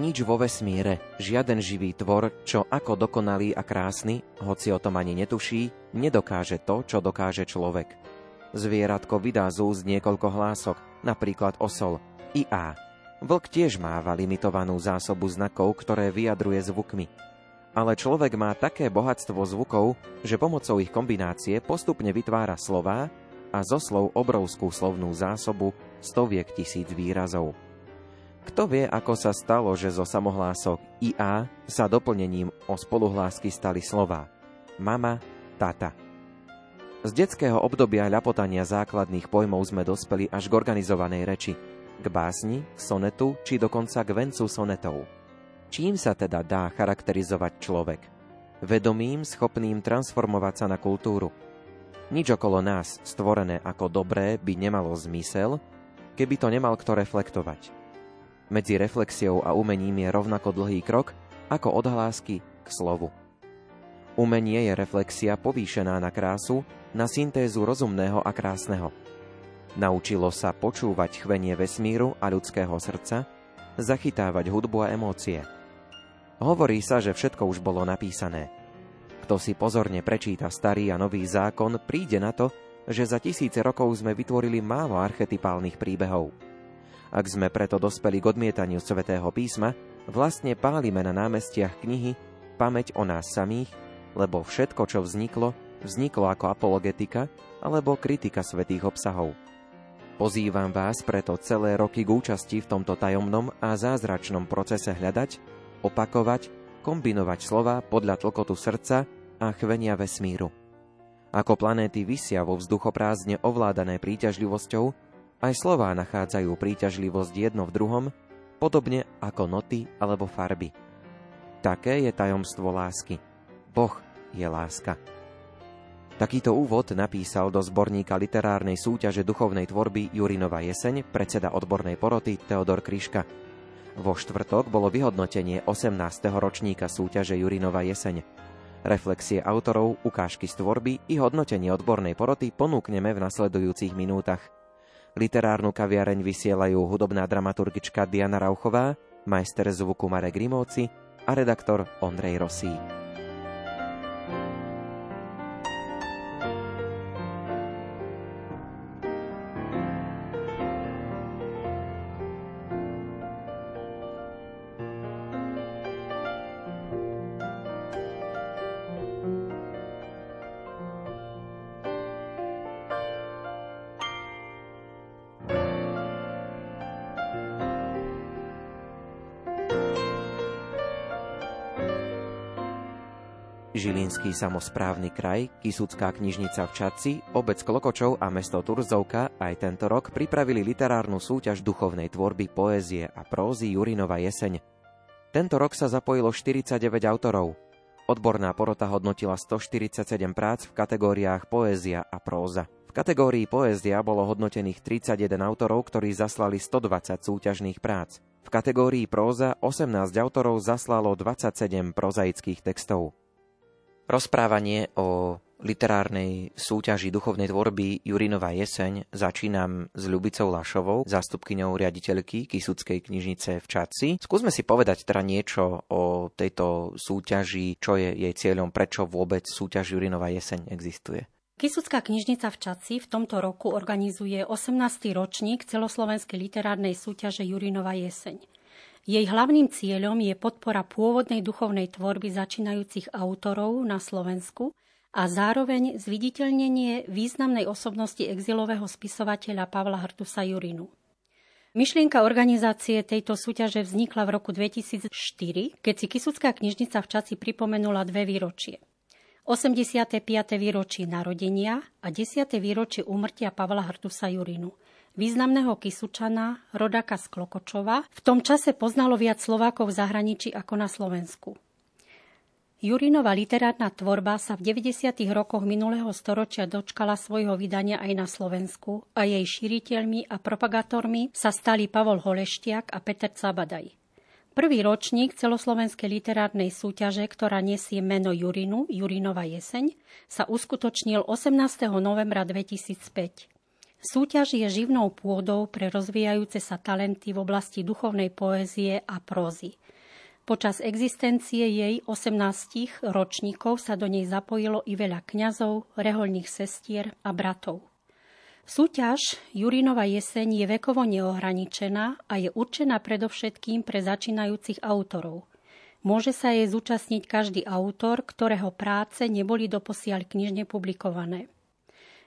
Nič vo vesmíre, žiaden živý tvor, čo ako dokonalý a krásny, hoci o tom ani netuší, nedokáže to, čo dokáže človek. Zvieratko vydá z úst niekoľko hlások, napríklad osol, i a. Vlk tiež máva limitovanú zásobu znakov, ktoré vyjadruje zvukmi. Ale človek má také bohatstvo zvukov, že pomocou ich kombinácie postupne vytvára slová a zo slov obrovskú slovnú zásobu stoviek tisíc výrazov. Kto vie, ako sa stalo, že zo samohlások IA sa doplnením o spoluhlásky stali slova mama, tata. Z detského obdobia ľapotania základných pojmov sme dospeli až k organizovanej reči, k básni, sonetu či dokonca k vencu sonetov. Čím sa teda dá charakterizovať človek? Vedomím, schopným transformovať sa na kultúru. Nič okolo nás, stvorené ako dobré, by nemalo zmysel, keby to nemal kto reflektovať. Medzi reflexiou a umením je rovnako dlhý krok ako odhlásky k slovu. Umenie je reflexia povýšená na krásu, na syntézu rozumného a krásneho. Naučilo sa počúvať chvenie vesmíru a ľudského srdca, zachytávať hudbu a emócie. Hovorí sa, že všetko už bolo napísané. Kto si pozorne prečíta starý a nový zákon, príde na to, že za tisíce rokov sme vytvorili málo archetypálnych príbehov. Ak sme preto dospeli k odmietaniu svätého písma, vlastne pálime na námestiach knihy pamäť o nás samých, lebo všetko, čo vzniklo, vzniklo ako apologetika alebo kritika svetých obsahov. Pozývam vás preto celé roky k účasti v tomto tajomnom a zázračnom procese hľadať, opakovať, kombinovať slova podľa tlkotu srdca a chvenia vesmíru. Ako planéty vysia vo vzduchoprázdne ovládané príťažlivosťou, aj slová nachádzajú príťažlivosť jedno v druhom, podobne ako noty alebo farby. Také je tajomstvo lásky. Boh je láska. Takýto úvod napísal do zborníka literárnej súťaže duchovnej tvorby Jurinova jeseň predseda odbornej poroty Teodor Kryška. Vo štvrtok bolo vyhodnotenie 18. ročníka súťaže Jurinova jeseň. Reflexie autorov, ukážky z tvorby i hodnotenie odbornej poroty ponúkneme v nasledujúcich minútach. Literárnu kaviareň vysielajú hudobná dramaturgička Diana Rauchová, majster zvuku Marek Grimovci a redaktor Ondrej Rosík. Žilinský samozprávny kraj, Kisucká knižnica v Čaci, obec Klokočov a mesto Turzovka aj tento rok pripravili literárnu súťaž duchovnej tvorby poézie a prózy Jurinova jeseň. Tento rok sa zapojilo 49 autorov. Odborná porota hodnotila 147 prác v kategóriách poézia a próza. V kategórii poézia bolo hodnotených 31 autorov, ktorí zaslali 120 súťažných prác. V kategórii próza 18 autorov zaslalo 27 prozaických textov. Rozprávanie o literárnej súťaži duchovnej tvorby Jurinova jeseň začínam s Ľubicou Lašovou, zástupkyňou riaditeľky Kisuckej knižnice v Čaci. Skúsme si povedať teda niečo o tejto súťaži, čo je jej cieľom, prečo vôbec súťaž Jurinova jeseň existuje. Kisucká knižnica v Čaci v tomto roku organizuje 18. ročník celoslovenskej literárnej súťaže Jurinova jeseň. Jej hlavným cieľom je podpora pôvodnej duchovnej tvorby začínajúcich autorov na Slovensku a zároveň zviditeľnenie významnej osobnosti exilového spisovateľa Pavla Hrtusa Jurinu. Myšlienka organizácie tejto súťaže vznikla v roku 2004, keď si Kisucká knižnica v Časi pripomenula dve výročie. 85. výročie narodenia a 10. výročie úmrtia Pavla Hrtusa Jurinu – významného Kisučana, rodaka z Klokočova, v tom čase poznalo viac Slovákov v zahraničí ako na Slovensku. Jurinova literárna tvorba sa v 90. rokoch minulého storočia dočkala svojho vydania aj na Slovensku a jej šíriteľmi a propagátormi sa stali Pavol Holeštiak a Peter Cabadaj. Prvý ročník celoslovenskej literárnej súťaže, ktorá nesie meno Jurinu, Jurinova jeseň, sa uskutočnil 18. novembra 2005. Súťaž je živnou pôdou pre rozvíjajúce sa talenty v oblasti duchovnej poézie a prózy. Počas existencie jej 18 ročníkov sa do nej zapojilo i veľa kňazov, reholných sestier a bratov. Súťaž Jurinova jeseň je vekovo neohraničená a je určená predovšetkým pre začínajúcich autorov. Môže sa jej zúčastniť každý autor, ktorého práce neboli doposiaľ knižne publikované.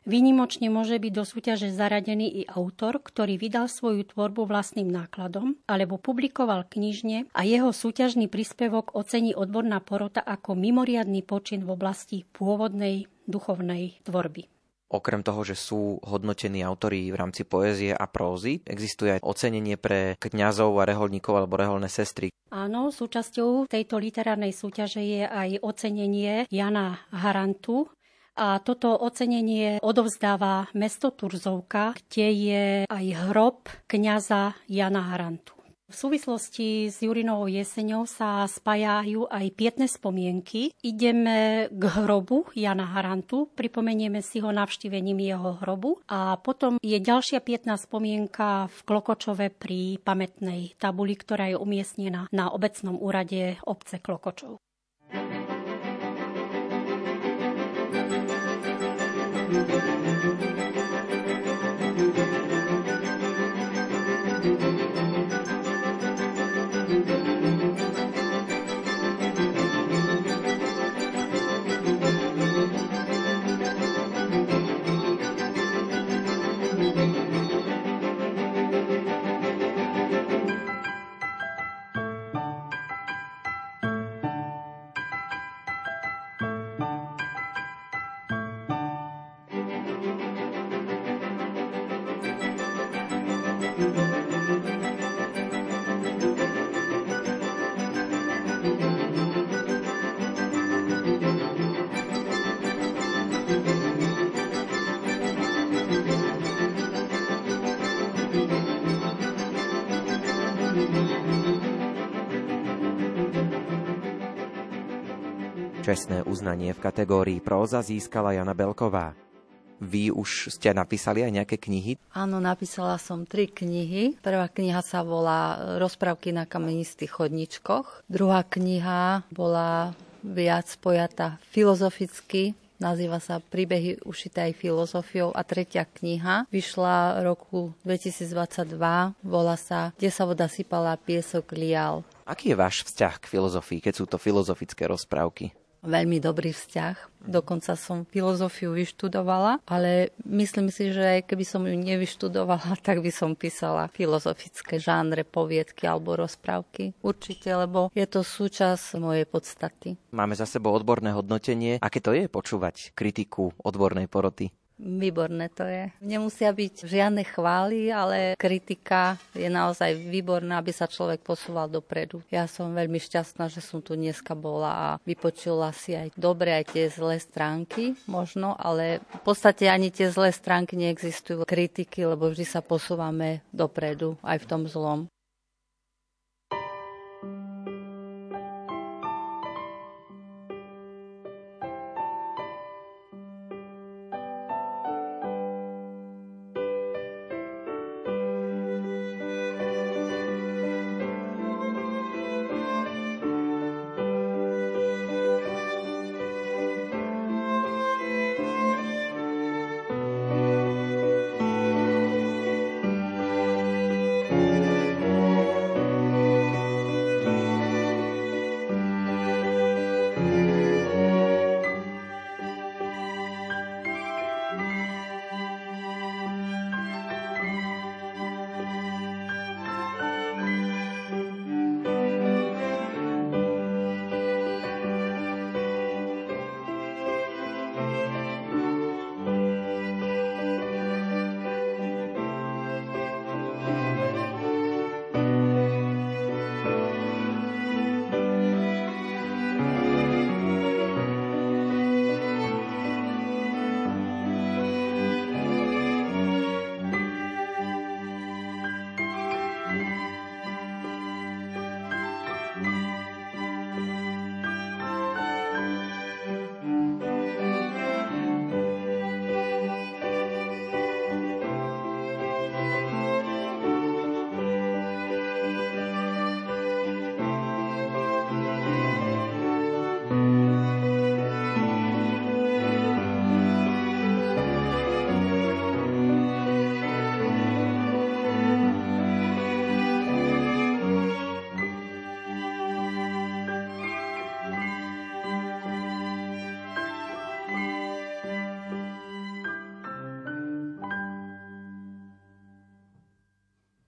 Výnimočne môže byť do súťaže zaradený i autor, ktorý vydal svoju tvorbu vlastným nákladom alebo publikoval knižne a jeho súťažný príspevok ocení odborná porota ako mimoriadný počin v oblasti pôvodnej duchovnej tvorby. Okrem toho, že sú hodnotení autori v rámci poézie a prózy, existuje aj ocenenie pre kňazov a reholníkov alebo reholné sestry. Áno, súčasťou tejto literárnej súťaže je aj ocenenie Jana Harantu, a toto ocenenie odovzdáva mesto Turzovka, kde je aj hrob kňaza Jana Harantu. V súvislosti s Jurinovou jeseňou sa spájajú aj pietné spomienky. Ideme k hrobu Jana Harantu, pripomenieme si ho navštívením jeho hrobu a potom je ďalšia pietná spomienka v Klokočove pri pamätnej tabuli, ktorá je umiestnená na obecnom úrade obce Klokočov. thank you Čestné uznanie v kategórii próza získala Jana Belková. Vy už ste napísali aj nejaké knihy? Áno, napísala som tri knihy. Prvá kniha sa volá Rozprávky na kamenistých chodničkoch. Druhá kniha bola viac pojata filozoficky, nazýva sa Príbehy ušité aj filozofiou a tretia kniha vyšla roku 2022, volá sa Kde sa voda sypala, piesok lial. Aký je váš vzťah k filozofii, keď sú to filozofické rozprávky? Veľmi dobrý vzťah. Dokonca som filozofiu vyštudovala, ale myslím si, že keby som ju nevyštudovala, tak by som písala filozofické žánre, poviedky alebo rozprávky. Určite, lebo je to súčasť mojej podstaty. Máme za sebou odborné hodnotenie. Aké to je počúvať kritiku odbornej poroty? Výborné to je. Nemusia byť žiadne chvály, ale kritika je naozaj výborná, aby sa človek posúval dopredu. Ja som veľmi šťastná, že som tu dneska bola a vypočula si aj dobre, aj tie zlé stránky možno, ale v podstate ani tie zlé stránky neexistujú kritiky, lebo vždy sa posúvame dopredu aj v tom zlom.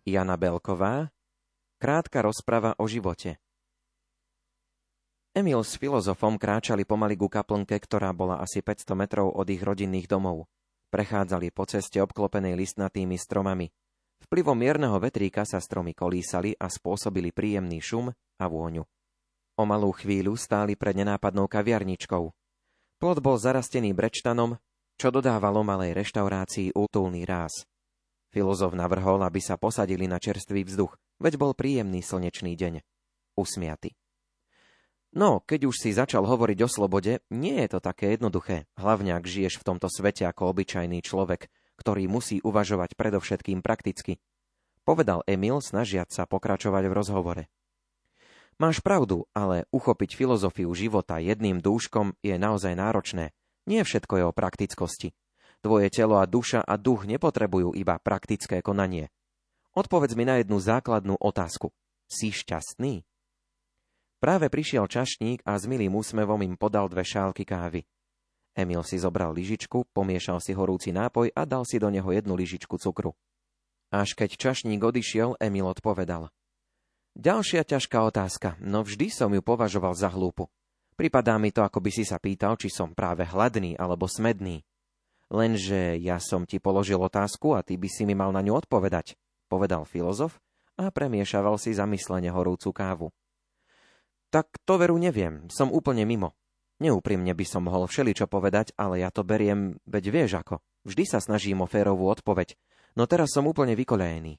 Jana Belková Krátka rozprava o živote Emil s filozofom kráčali pomaly ku kaplnke, ktorá bola asi 500 metrov od ich rodinných domov. Prechádzali po ceste obklopenej listnatými stromami. Vplyvom mierneho vetríka sa stromy kolísali a spôsobili príjemný šum a vôňu. O malú chvíľu stáli pred nenápadnou kaviarničkou. Plot bol zarastený brečtanom, čo dodávalo malej reštaurácii útulný ráz. Filozof navrhol, aby sa posadili na čerstvý vzduch, veď bol príjemný slnečný deň. Usmiaty. No, keď už si začal hovoriť o slobode, nie je to také jednoduché, hlavne ak žiješ v tomto svete ako obyčajný človek, ktorý musí uvažovať predovšetkým prakticky. Povedal Emil, snažiať sa pokračovať v rozhovore. Máš pravdu, ale uchopiť filozofiu života jedným dúškom je naozaj náročné. Nie všetko je o praktickosti. Tvoje telo a duša a duch nepotrebujú iba praktické konanie. Odpovedz mi na jednu základnú otázku. Si šťastný? Práve prišiel čašník a s milým úsmevom im podal dve šálky kávy. Emil si zobral lyžičku, pomiešal si horúci nápoj a dal si do neho jednu lyžičku cukru. Až keď čašník odišiel, Emil odpovedal. Ďalšia ťažká otázka, no vždy som ju považoval za hlúpu. Pripadá mi to, ako by si sa pýtal, či som práve hladný alebo smedný. Lenže ja som ti položil otázku a ty by si mi mal na ňu odpovedať, povedal filozof a premiešaval si zamyslene horúcu kávu. Tak to veru neviem, som úplne mimo. Neúprimne by som mohol všeličo povedať, ale ja to beriem, veď vieš ako. Vždy sa snažím o férovú odpoveď, no teraz som úplne vykolejený.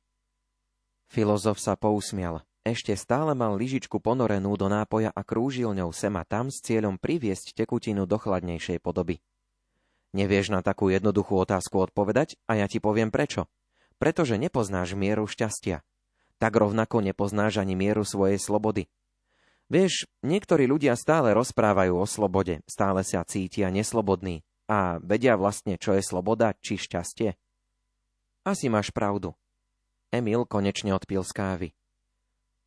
Filozof sa pousmial. Ešte stále mal lyžičku ponorenú do nápoja a krúžil ňou sema tam s cieľom priviesť tekutinu do chladnejšej podoby. Nevieš na takú jednoduchú otázku odpovedať a ja ti poviem prečo. Pretože nepoznáš mieru šťastia. Tak rovnako nepoznáš ani mieru svojej slobody. Vieš, niektorí ľudia stále rozprávajú o slobode, stále sa cítia neslobodní a vedia vlastne, čo je sloboda či šťastie. Asi máš pravdu. Emil konečne odpil z kávy.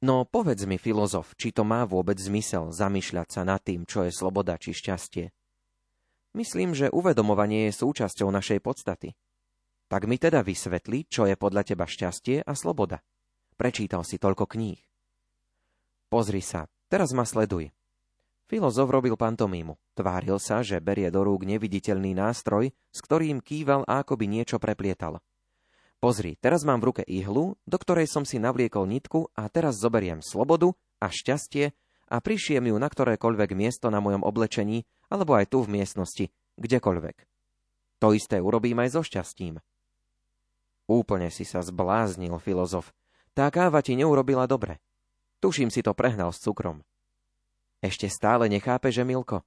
No povedz mi, filozof, či to má vôbec zmysel zamýšľať sa nad tým, čo je sloboda či šťastie. Myslím, že uvedomovanie je súčasťou našej podstaty. Tak mi teda vysvetli, čo je podľa teba šťastie a sloboda. Prečítal si toľko kníh. Pozri sa, Teraz ma sleduj. Filozof robil pantomímu. Tváril sa, že berie do rúk neviditeľný nástroj, s ktorým kýval a akoby niečo preplietal. Pozri, teraz mám v ruke ihlu, do ktorej som si navliekol nitku a teraz zoberiem slobodu a šťastie a prišiem ju na ktorékoľvek miesto na mojom oblečení alebo aj tu v miestnosti, kdekoľvek. To isté urobím aj so šťastím. Úplne si sa zbláznil, filozof. Tá káva ti neurobila dobre. Tuším si to prehnal s cukrom. Ešte stále nechápeš, Emilko?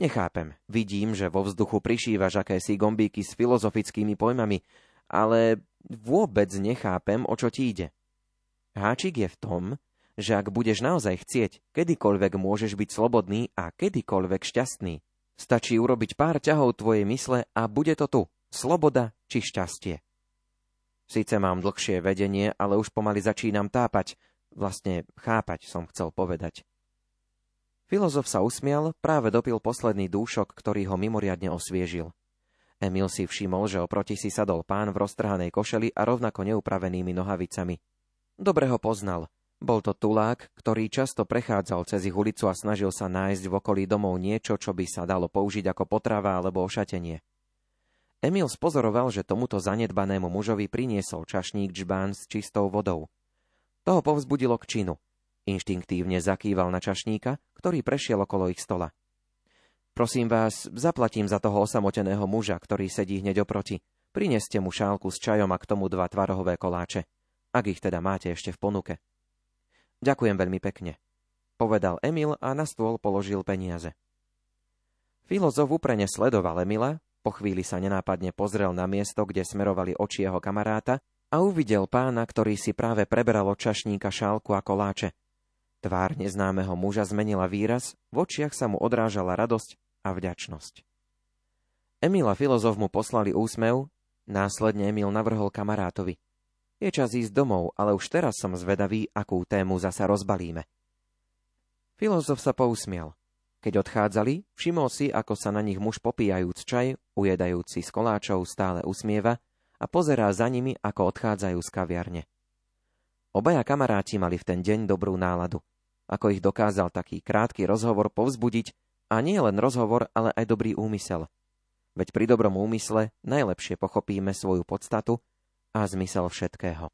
Nechápem. Vidím, že vo vzduchu prišívaš akési gombíky s filozofickými pojmami, ale vôbec nechápem, o čo ti ide. Háčik je v tom, že ak budeš naozaj chcieť, kedykoľvek môžeš byť slobodný a kedykoľvek šťastný. Stačí urobiť pár ťahov tvojej mysle a bude to tu. Sloboda či šťastie. Sice mám dlhšie vedenie, ale už pomaly začínam tápať Vlastne chápať som chcel povedať. Filozof sa usmial, práve dopil posledný dúšok, ktorý ho mimoriadne osviežil. Emil si všimol, že oproti si sadol pán v roztrhanej košeli a rovnako neupravenými nohavicami. Dobre ho poznal. Bol to tulák, ktorý často prechádzal cez ich ulicu a snažil sa nájsť v okolí domov niečo, čo by sa dalo použiť ako potrava alebo ošatenie. Emil spozoroval, že tomuto zanedbanému mužovi priniesol čašník džbán s čistou vodou. Toho povzbudilo k činu. Inštinktívne zakýval na čašníka, ktorý prešiel okolo ich stola. Prosím vás, zaplatím za toho osamoteného muža, ktorý sedí hneď oproti. Prineste mu šálku s čajom a k tomu dva tvarohové koláče. Ak ich teda máte ešte v ponuke. Ďakujem veľmi pekne, povedal Emil a na stôl položil peniaze. Filozof uprene sledoval Emila, po chvíli sa nenápadne pozrel na miesto, kde smerovali oči jeho kamaráta a uvidel pána, ktorý si práve preberal od čašníka šálku a koláče. Tvár neznámeho muža zmenila výraz, v očiach sa mu odrážala radosť a vďačnosť. Emil a filozof mu poslali úsmev, následne Emil navrhol kamarátovi. Je čas ísť domov, ale už teraz som zvedavý, akú tému zasa rozbalíme. Filozof sa pousmiel. Keď odchádzali, všimol si, ako sa na nich muž popíjajúc čaj, ujedajúci z koláčov, stále usmieva a pozerá za nimi, ako odchádzajú z kaviarne. Obaja kamaráti mali v ten deň dobrú náladu. Ako ich dokázal taký krátky rozhovor povzbudiť, a nie len rozhovor, ale aj dobrý úmysel. Veď pri dobrom úmysle najlepšie pochopíme svoju podstatu a zmysel všetkého.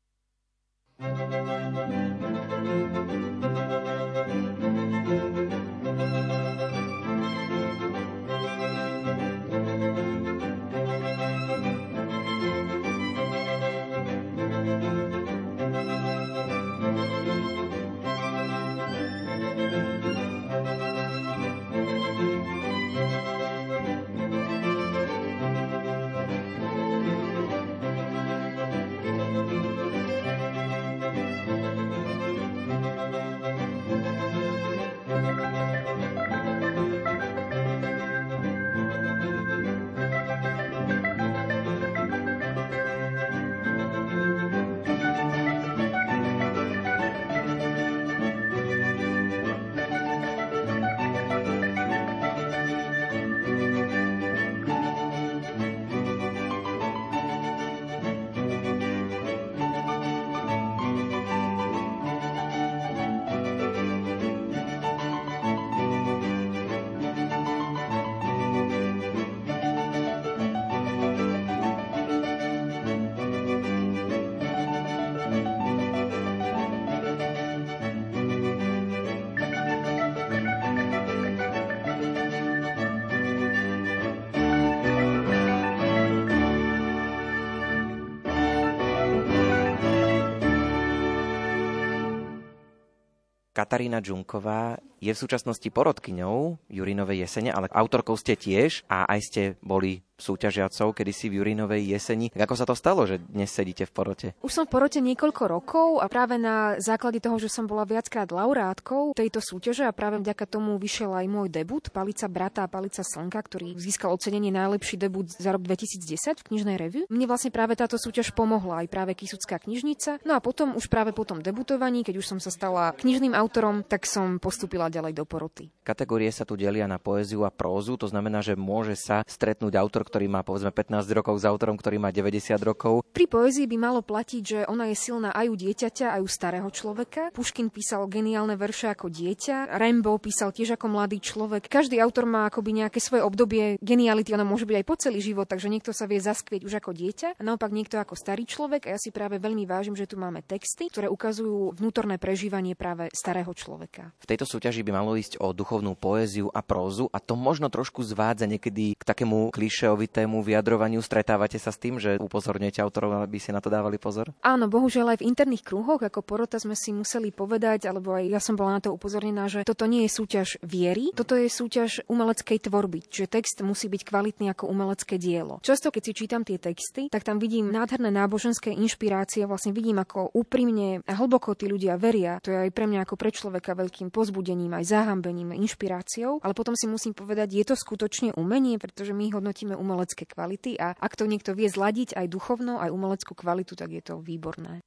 Katarína Džunková je v súčasnosti porodkyňou Jurinovej jesene, ale autorkou ste tiež a aj ste boli súťažiacov kedysi v Jurinovej jeseni. Tak ako sa to stalo, že dnes sedíte v porote? Už som v porote niekoľko rokov a práve na základe toho, že som bola viackrát laureátkou tejto súťaže a práve vďaka tomu vyšiel aj môj debut Palica brata a Palica slnka, ktorý získal ocenenie najlepší debut za rok 2010 v knižnej revue. Mne vlastne práve táto súťaž pomohla aj práve Kisucká knižnica. No a potom už práve po tom debutovaní, keď už som sa stala knižným autorom, tak som postupila ďalej do poroty. Kategórie sa tu delia na poéziu a prózu, to znamená, že môže sa stretnúť autor, ktorý má povedzme 15 rokov s autorom, ktorý má 90 rokov. Pri poézii by malo platiť, že ona je silná aj u dieťaťa, aj u starého človeka. Puškin písal geniálne verše ako dieťa, Rambo písal tiež ako mladý človek. Každý autor má akoby nejaké svoje obdobie geniality, ona môže byť aj po celý život, takže niekto sa vie zaskvieť už ako dieťa a naopak niekto ako starý človek. A ja si práve veľmi vážim, že tu máme texty, ktoré ukazujú vnútorné prežívanie práve starého človeka. V tejto súťaži by malo ísť o duchovnú poéziu a prózu a to možno trošku zvádza niekedy k takému klišeovitému vyjadrovaniu stretávate sa s tým, že upozorňujete autorov, aby si na to dávali pozor? Áno, bohužiaľ aj v interných kruhoch ako porota sme si museli povedať, alebo aj ja som bola na to upozornená, že toto nie je súťaž viery, toto je súťaž umeleckej tvorby, čiže text musí byť kvalitný ako umelecké dielo. Často, keď si čítam tie texty, tak tam vidím nádherné náboženské inšpirácie, vlastne vidím, ako úprimne a hlboko tí ľudia veria. To je aj pre mňa ako pre človeka veľkým pozbudením, aj zahambením, inšpiráciou, ale potom si musím povedať, je to skutočne umenie, pretože my hodnotíme umelecké kvality a ak to niekto vie zladiť aj duchovno, aj umeleckú kvalitu, tak je to výborné.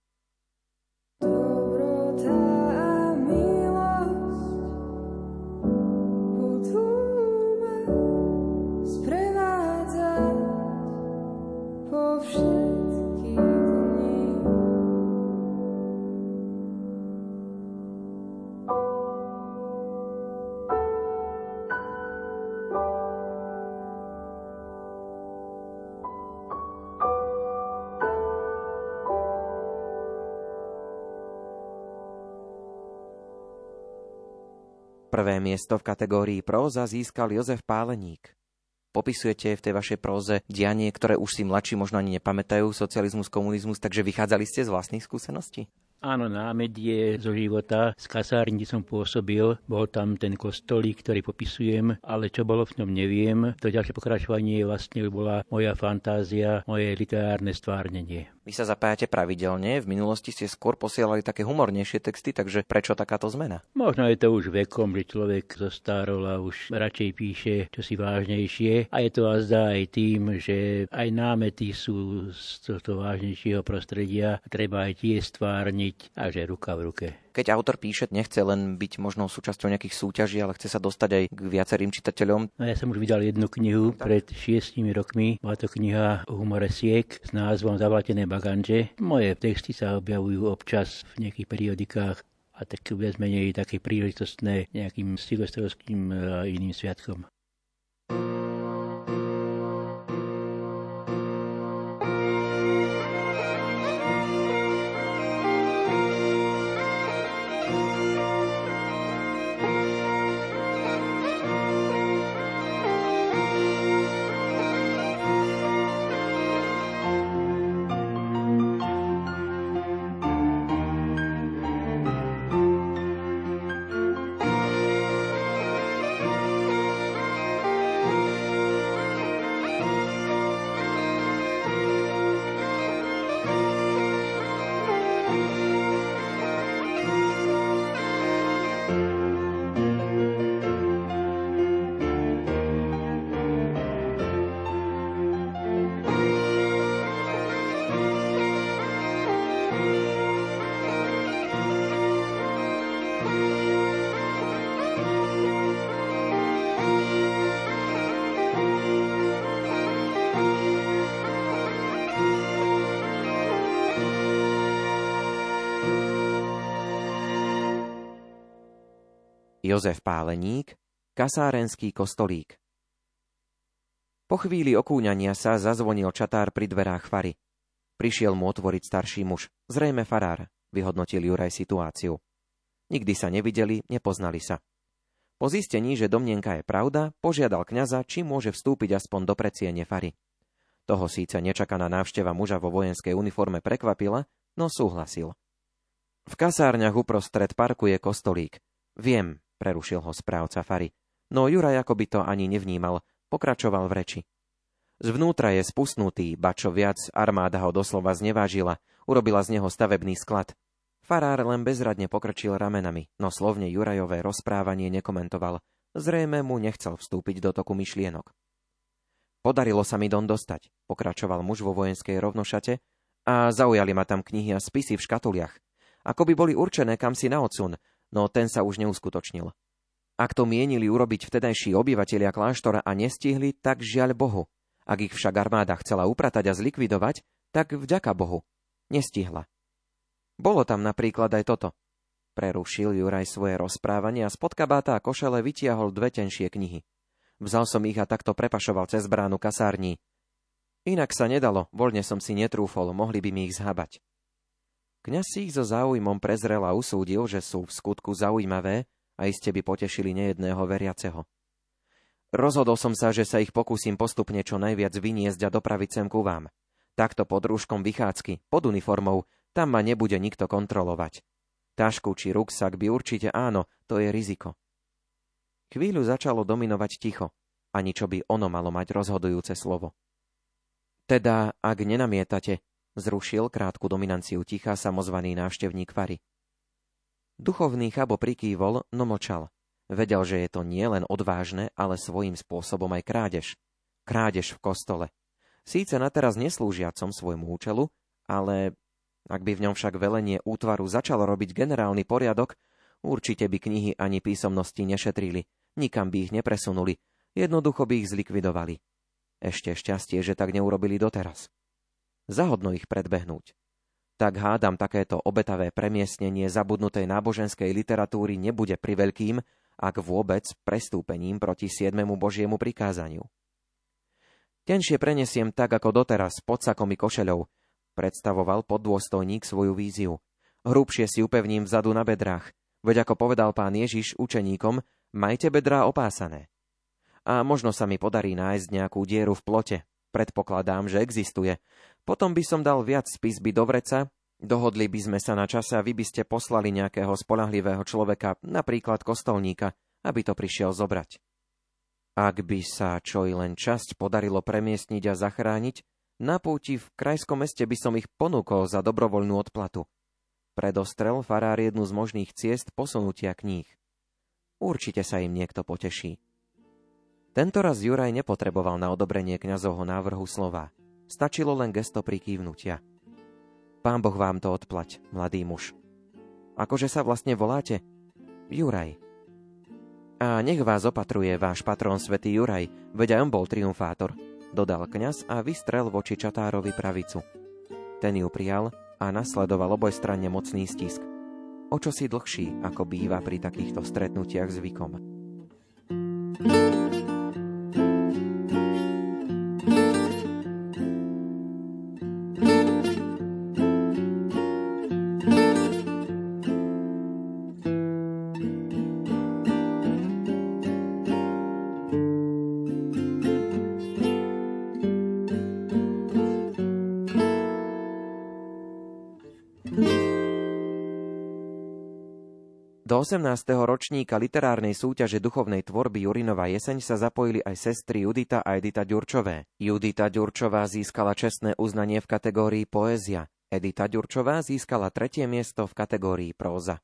Prvé miesto v kategórii próza získal Jozef Páleník. Popisujete v tej vašej próze dianie, ktoré už si mladší možno ani nepamätajú, socializmus, komunizmus, takže vychádzali ste z vlastných skúseností? Áno, námedie zo života. Z kasárni som pôsobil. Bol tam ten kostolík, ktorý popisujem, ale čo bolo v ňom neviem. To ďalšie pokračovanie vlastne bola moja fantázia, moje literárne stvárnenie. Vy sa zapájate pravidelne, v minulosti ste skôr posielali také humornejšie texty, takže prečo takáto zmena? Možno je to už vekom, že človek zostárol a už radšej píše čosi vážnejšie. A je to azda aj tým, že aj námety sú z tohto vážnejšieho prostredia. Treba aj tie stvárniť byť a že ruka v ruke. Keď autor píše, nechce len byť možno súčasťou nejakých súťaží, ale chce sa dostať aj k viacerým čitateľom. No ja som už vydal jednu knihu pred šiestimi rokmi. Bola to kniha o humore siek s názvom Zavlatené baganže. Moje texty sa objavujú občas v nejakých periodikách a tak viac menej také príležitostné nejakým silvestrovským a iným sviatkom. Jozef Páleník, kasárenský kostolík. Po chvíli okúňania sa zazvonil čatár pri dverách fary. Prišiel mu otvoriť starší muž, zrejme farár, vyhodnotil Juraj situáciu. Nikdy sa nevideli, nepoznali sa. Po zistení, že domnienka je pravda, požiadal kňaza, či môže vstúpiť aspoň do predsiene fary. Toho síce nečakaná návšteva muža vo vojenskej uniforme prekvapila, no súhlasil. V kasárňach uprostred parku je kostolík. Viem, prerušil ho správca Fary. No Juraj ako by to ani nevnímal, pokračoval v reči. Zvnútra je spustnutý, ba čo viac, armáda ho doslova znevážila, urobila z neho stavebný sklad. Farár len bezradne pokrčil ramenami, no slovne Jurajové rozprávanie nekomentoval. Zrejme mu nechcel vstúpiť do toku myšlienok. Podarilo sa mi don dostať, pokračoval muž vo vojenskej rovnošate, a zaujali ma tam knihy a spisy v škatuliach. Ako by boli určené kam si na odsun, no ten sa už neuskutočnil. Ak to mienili urobiť vtedajší obyvatelia kláštora a nestihli, tak žiaľ Bohu. Ak ich však armáda chcela upratať a zlikvidovať, tak vďaka Bohu. Nestihla. Bolo tam napríklad aj toto. Prerušil Juraj svoje rozprávanie a spod kabáta a košele vytiahol dve tenšie knihy. Vzal som ich a takto prepašoval cez bránu kasární. Inak sa nedalo, voľne som si netrúfol, mohli by mi ich zhabať. Kňaz si ich so záujmom prezrel a usúdil, že sú v skutku zaujímavé a iste by potešili nejedného veriaceho. Rozhodol som sa, že sa ich pokúsim postupne čo najviac vyniesť a dopraviť sem ku vám. Takto pod rúškom vychádzky, pod uniformou, tam ma nebude nikto kontrolovať. Tašku či ruksak by určite áno, to je riziko. Chvíľu začalo dominovať ticho, ani čo by ono malo mať rozhodujúce slovo. Teda, ak nenamietate, Zrušil krátku dominanciu ticha samozvaný návštevník Fary. Duchovný chabo prikývol, no močal. Vedel, že je to nielen odvážne, ale svojím spôsobom aj krádež. Krádež v kostole. Síce na teraz neslúžiacom svojmu účelu, ale ak by v ňom však velenie útvaru začalo robiť generálny poriadok, určite by knihy ani písomnosti nešetrili, nikam by ich nepresunuli, jednoducho by ich zlikvidovali. Ešte šťastie, že tak neurobili doteraz zahodno ich predbehnúť. Tak hádam takéto obetavé premiestnenie zabudnutej náboženskej literatúry nebude priveľkým, ak vôbec prestúpením proti siedmemu Božiemu prikázaniu. Tenšie prenesiem tak ako doteraz pod sakom i košeľou, predstavoval poddôstojník svoju víziu. Hrubšie si upevním vzadu na bedrách, veď ako povedal pán Ježiš učeníkom, majte bedrá opásané. A možno sa mi podarí nájsť nejakú dieru v plote, predpokladám, že existuje, potom by som dal viac spisby do vreca, dohodli by sme sa na čase a vy by ste poslali nejakého spolahlivého človeka, napríklad kostolníka, aby to prišiel zobrať. Ak by sa čo i len časť podarilo premiestniť a zachrániť, na púti v krajskom meste by som ich ponúkol za dobrovoľnú odplatu. Predostrel farár jednu z možných ciest posunutia kníh. Určite sa im niekto poteší. Tentoraz Juraj nepotreboval na odobrenie kňazovho návrhu slova – Stačilo len gesto prikývnutia. Pán Boh vám to odplať, mladý muž, Akože sa vlastne voláte? Juraj. A nech vás opatruje váš patrón svätý Juraj, veď on bol triumfátor, dodal kňaz a vystrel voči Čatárovi pravicu. Ten ju prijal a nasledoval obojstranne mocný stisk. O čo si dlhší, ako býva pri takýchto stretnutiach zvykom. Do 18. ročníka literárnej súťaže duchovnej tvorby Jurinova jeseň sa zapojili aj sestry Judita a Edita Ďurčové. Judita Ďurčová získala čestné uznanie v kategórii poézia. Edita Ďurčová získala tretie miesto v kategórii próza.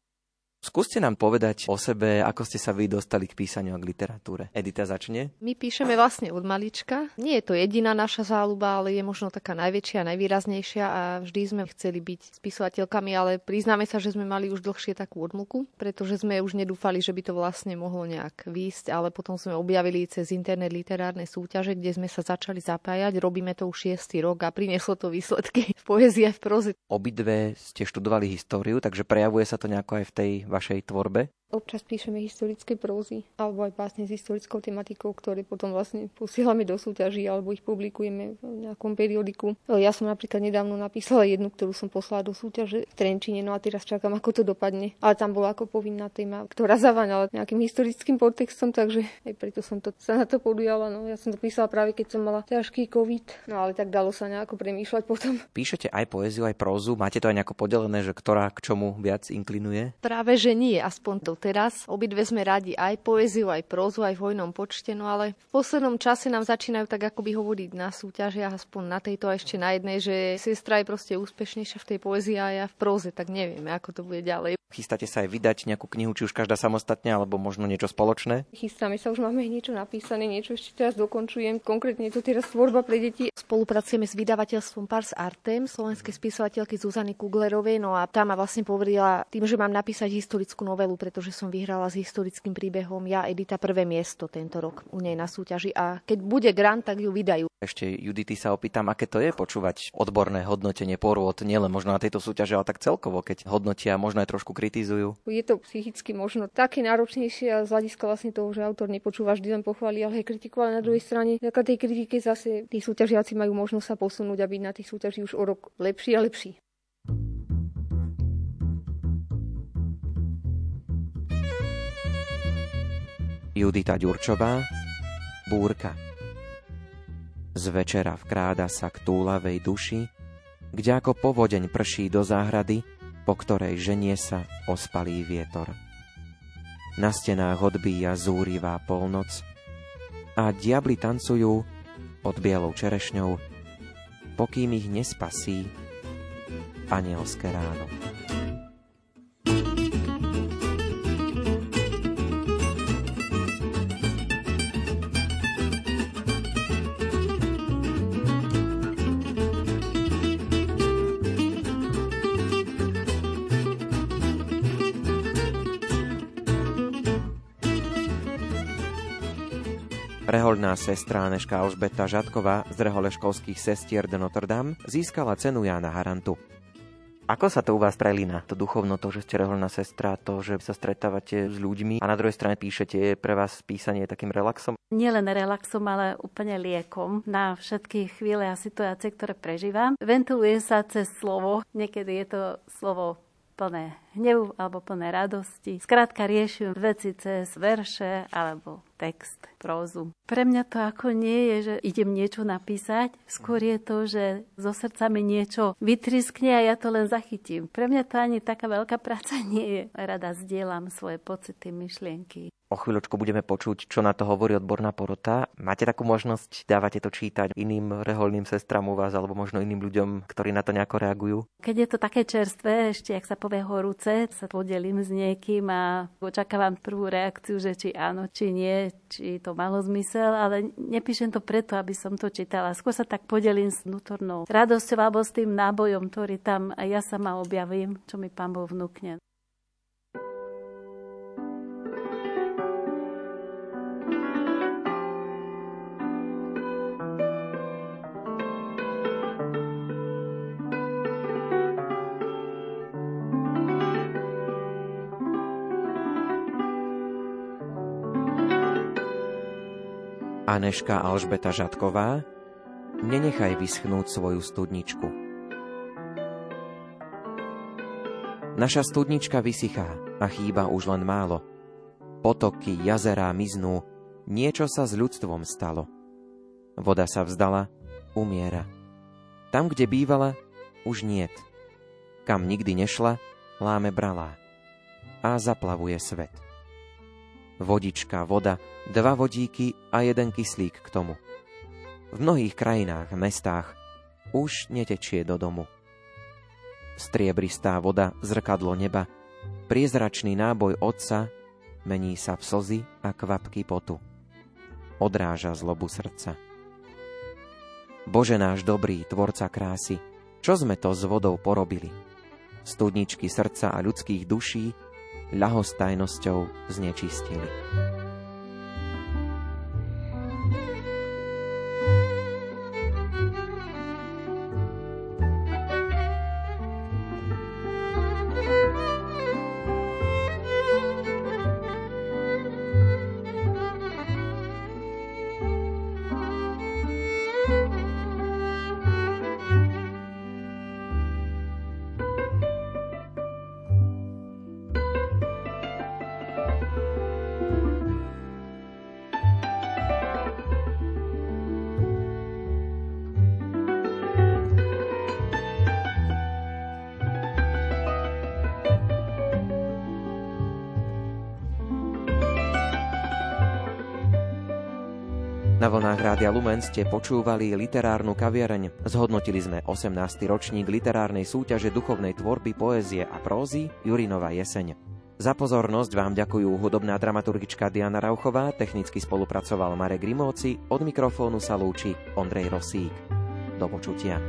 Skúste nám povedať o sebe, ako ste sa vy dostali k písaniu a k literatúre. Edita začne. My píšeme vlastne od malička. Nie je to jediná naša záľuba, ale je možno taká najväčšia najvýraznejšia a vždy sme chceli byť spisovateľkami, ale priznáme sa, že sme mali už dlhšie takú odmlku, pretože sme už nedúfali, že by to vlastne mohlo nejak výjsť, ale potom sme objavili cez internet literárne súťaže, kde sme sa začali zapájať. Robíme to už šiestý rok a prinieslo to výsledky v poézii a v proze. Obidve ste študovali históriu, takže prejavuje sa to nejako aj v tej vašej tvorbe? Občas píšeme historické prózy alebo aj básne s historickou tematikou, ktoré potom vlastne posielame do súťaží alebo ich publikujeme v nejakom periodiku. Ja som napríklad nedávno napísala jednu, ktorú som poslala do súťaže v Trenčine, no a teraz čakám, ako to dopadne. Ale tam bola ako povinná téma, ktorá zaváňala nejakým historickým podtextom, takže aj preto som to, sa na to podujala. No. Ja som to písala práve keď som mala ťažký COVID, no ale tak dalo sa nejako premýšľať potom. Píšete aj poéziu, aj prózu, máte to aj nejako podelené, že ktorá k čomu viac inklinuje? Práve, že nie, aspoň to teraz. Obidve sme radi aj poéziu, aj prózu, aj v hojnom počte, no ale v poslednom čase nám začínajú tak akoby hovoriť na súťažiach, aspoň na tejto a ešte na jednej, že sestra je proste úspešnejšia v tej poézii a ja v próze, tak nevieme, ako to bude ďalej. Chystáte sa aj vydať nejakú knihu, či už každá samostatne, alebo možno niečo spoločné? Chystáme sa, už máme niečo napísané, niečo ešte teraz dokončujem. Konkrétne je to teraz tvorba pre deti. Spolupracujeme s vydavateľstvom Pars Artem, slovenskej spisovateľky Zuzany Kuglerovej, no a tá ma vlastne poverila tým, že mám napísať historickú novelu, pretože som vyhrala s historickým príbehom ja Edita prvé miesto tento rok u nej na súťaži a keď bude grant, tak ju vydajú. Ešte Judity sa opýtam, aké to je počúvať odborné hodnotenie porôd, nielen možno na tejto súťaži, ale tak celkovo, keď hodnotia, možno aj trošku kritizujú. Je to psychicky možno také náročnejšie a z hľadiska vlastne toho, že autor nepočúva vždy len pochváli, ale aj kritiku, ale na druhej strane, taká tej kritike zase tí súťažiaci majú možnosť sa posunúť a byť na tých súťaží už o rok lepší a lepší. Judita Ďurčová, Búrka. Z večera vkráda sa k túlavej duši, kde ako povodeň prší do záhrady, po ktorej ženie sa ospalý vietor. Na stenách odbíja zúrivá polnoc a diabli tancujú pod bielou čerešňou, pokým ich nespasí anielské ráno. Reholná sestra Aneška Alžbeta Žatková z reholeškolských sestier de Notre Dame získala cenu Jána Harantu. Ako sa to u vás prelína, to duchovno, to, že ste reholná sestra, to, že sa stretávate s ľuďmi a na druhej strane píšete, je pre vás písanie takým relaxom? Nielen relaxom, ale úplne liekom na všetky chvíle a situácie, ktoré prežívam. Ventiluje sa cez slovo, niekedy je to slovo plné hnevu alebo plné radosti. Skrátka riešim veci cez verše alebo text, prózu. Pre mňa to ako nie je, že idem niečo napísať, skôr je to, že zo srdca mi niečo vytriskne a ja to len zachytím. Pre mňa to ani taká veľká práca nie je. Rada zdieľam svoje pocity, myšlienky. O chvíľočku budeme počuť, čo na to hovorí odborná porota. Máte takú možnosť, dávate to čítať iným reholným sestram u vás alebo možno iným ľuďom, ktorí na to nejako reagujú? Keď je to také čerstvé, ešte ak sa povie horúce, sa podelím s niekým a očakávam prvú reakciu, že či áno, či nie, či to malo zmysel, ale nepíšem to preto, aby som to čítala. Skôr sa tak podelím s vnútornou radosťou alebo s tým nábojom, ktorý tam ja sama objavím, čo mi pán Boh vnúkne. Aneška Alžbeta Žatková Nenechaj vyschnúť svoju studničku. Naša studnička vysychá a chýba už len málo. Potoky, jazerá miznú, niečo sa s ľudstvom stalo. Voda sa vzdala, umiera. Tam, kde bývala, už niet. Kam nikdy nešla, láme bralá. A zaplavuje svet. Vodička, voda, dva vodíky a jeden kyslík k tomu. V mnohých krajinách, mestách už netečie do domu. Striebristá voda, zrkadlo neba, priezračný náboj otca mení sa v slzy a kvapky potu. Odráža zlobu srdca. Bože náš dobrý, tvorca krásy, čo sme to s vodou porobili? Studničky srdca a ľudských duší ľahostajnosťou znečistili. Na vlnách Rádia Lumen ste počúvali literárnu kaviareň. Zhodnotili sme 18. ročník literárnej súťaže duchovnej tvorby, poézie a prózy Jurinova jeseň. Za pozornosť vám ďakujú hudobná dramaturgička Diana Rauchová, technicky spolupracoval Marek Rimóci, od mikrofónu sa lúči Ondrej Rosík. Do počutia.